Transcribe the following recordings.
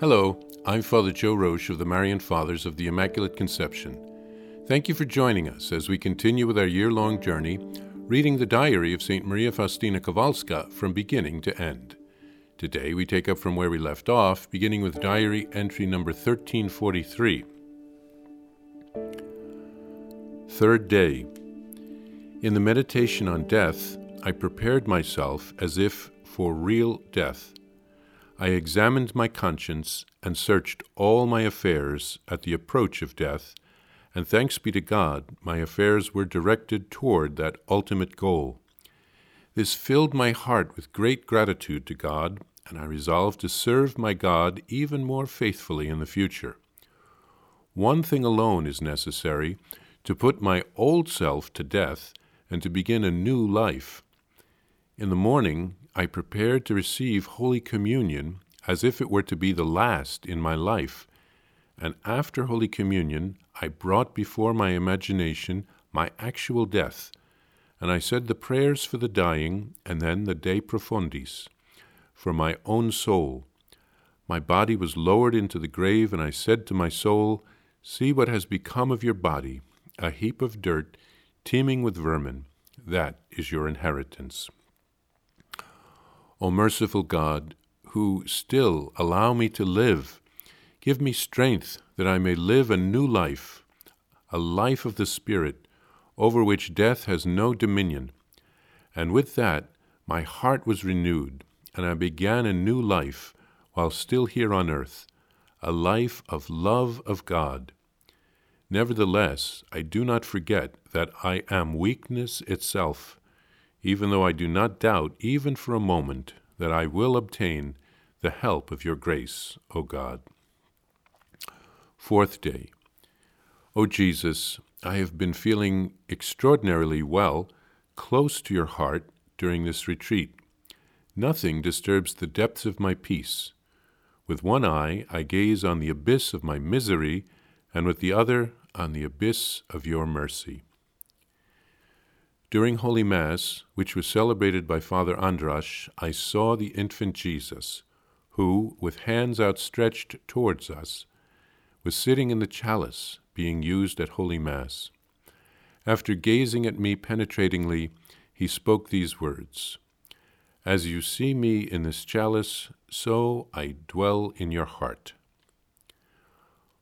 Hello, I'm Father Joe Roesch of the Marian Fathers of the Immaculate Conception. Thank you for joining us as we continue with our year long journey reading the diary of St. Maria Faustina Kowalska from beginning to end. Today we take up from where we left off, beginning with diary entry number 1343. Third day. In the meditation on death, I prepared myself as if for real death. I examined my conscience and searched all my affairs at the approach of death, and thanks be to God, my affairs were directed toward that ultimate goal. This filled my heart with great gratitude to God, and I resolved to serve my God even more faithfully in the future. One thing alone is necessary to put my old self to death and to begin a new life. In the morning, I prepared to receive Holy Communion as if it were to be the last in my life, and after Holy Communion I brought before my imagination my actual death, and I said the prayers for the dying and then the De Profundis, for my own soul. My body was lowered into the grave, and I said to my soul, See what has become of your body, a heap of dirt, teeming with vermin. That is your inheritance. O merciful God, who still allow me to live, give me strength that I may live a new life, a life of the Spirit, over which death has no dominion. And with that, my heart was renewed, and I began a new life while still here on earth, a life of love of God. Nevertheless, I do not forget that I am weakness itself even though I do not doubt, even for a moment, that I will obtain the help of your grace, O God. Fourth day. O Jesus, I have been feeling extraordinarily well, close to your heart during this retreat. Nothing disturbs the depths of my peace. With one eye I gaze on the abyss of my misery, and with the other on the abyss of your mercy. During Holy Mass, which was celebrated by Father Andrasz, I saw the infant Jesus, who, with hands outstretched towards us, was sitting in the chalice being used at Holy Mass. After gazing at me penetratingly, he spoke these words As you see me in this chalice, so I dwell in your heart.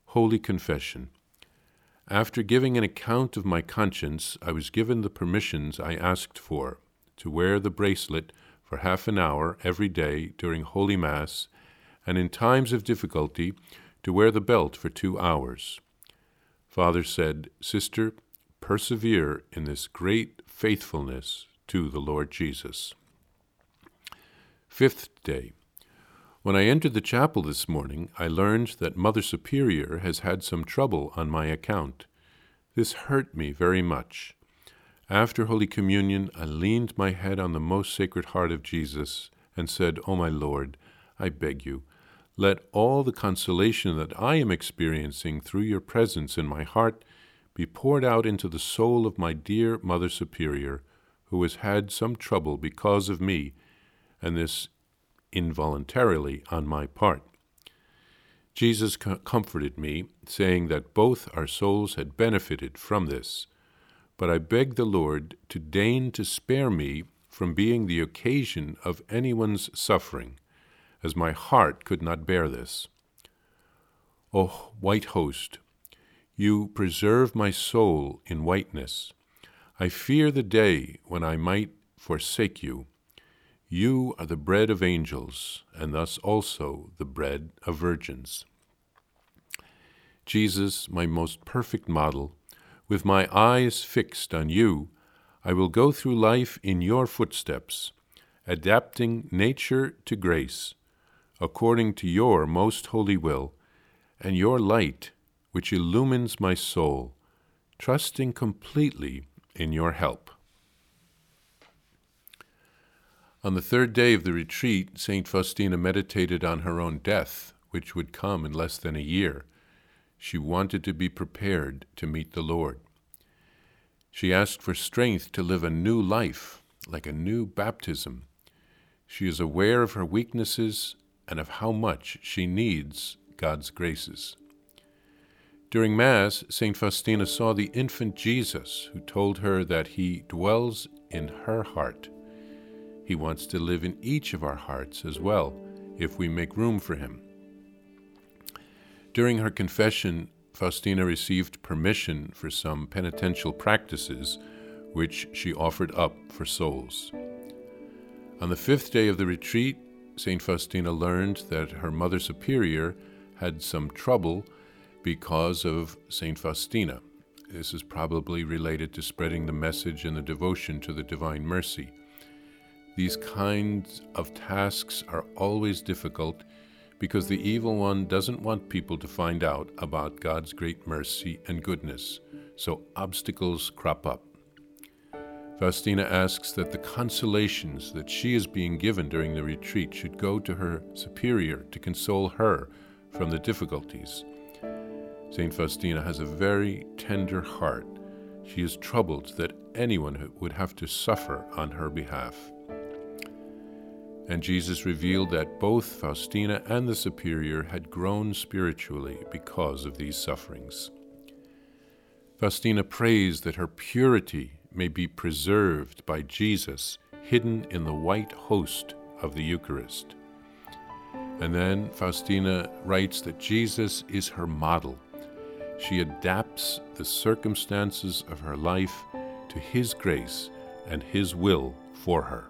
Holy Confession. After giving an account of my conscience, I was given the permissions I asked for to wear the bracelet for half an hour every day during Holy Mass, and in times of difficulty, to wear the belt for two hours. Father said, Sister, persevere in this great faithfulness to the Lord Jesus. Fifth day. When I entered the chapel this morning, I learned that Mother Superior has had some trouble on my account. This hurt me very much. After Holy Communion, I leaned my head on the most sacred heart of Jesus and said, O oh my Lord, I beg you, let all the consolation that I am experiencing through your presence in my heart be poured out into the soul of my dear Mother Superior, who has had some trouble because of me, and this involuntarily on my part. Jesus comforted me, saying that both our souls had benefited from this. But I beg the Lord to deign to spare me from being the occasion of anyone's suffering, as my heart could not bear this. O white host, you preserve my soul in whiteness. I fear the day when I might forsake you you are the bread of angels, and thus also the bread of virgins. Jesus, my most perfect model, with my eyes fixed on you, I will go through life in your footsteps, adapting nature to grace, according to your most holy will, and your light, which illumines my soul, trusting completely in your help. On the third day of the retreat, St. Faustina meditated on her own death, which would come in less than a year. She wanted to be prepared to meet the Lord. She asked for strength to live a new life, like a new baptism. She is aware of her weaknesses and of how much she needs God's graces. During Mass, St. Faustina saw the infant Jesus, who told her that he dwells in her heart. He wants to live in each of our hearts as well, if we make room for him. During her confession, Faustina received permission for some penitential practices which she offered up for souls. On the fifth day of the retreat, St. Faustina learned that her Mother Superior had some trouble because of St. Faustina. This is probably related to spreading the message and the devotion to the Divine Mercy. These kinds of tasks are always difficult because the evil one doesn't want people to find out about God's great mercy and goodness, so obstacles crop up. Faustina asks that the consolations that she is being given during the retreat should go to her superior to console her from the difficulties. St. Faustina has a very tender heart. She is troubled that anyone would have to suffer on her behalf. And Jesus revealed that both Faustina and the Superior had grown spiritually because of these sufferings. Faustina prays that her purity may be preserved by Jesus hidden in the white host of the Eucharist. And then Faustina writes that Jesus is her model. She adapts the circumstances of her life to His grace and His will for her.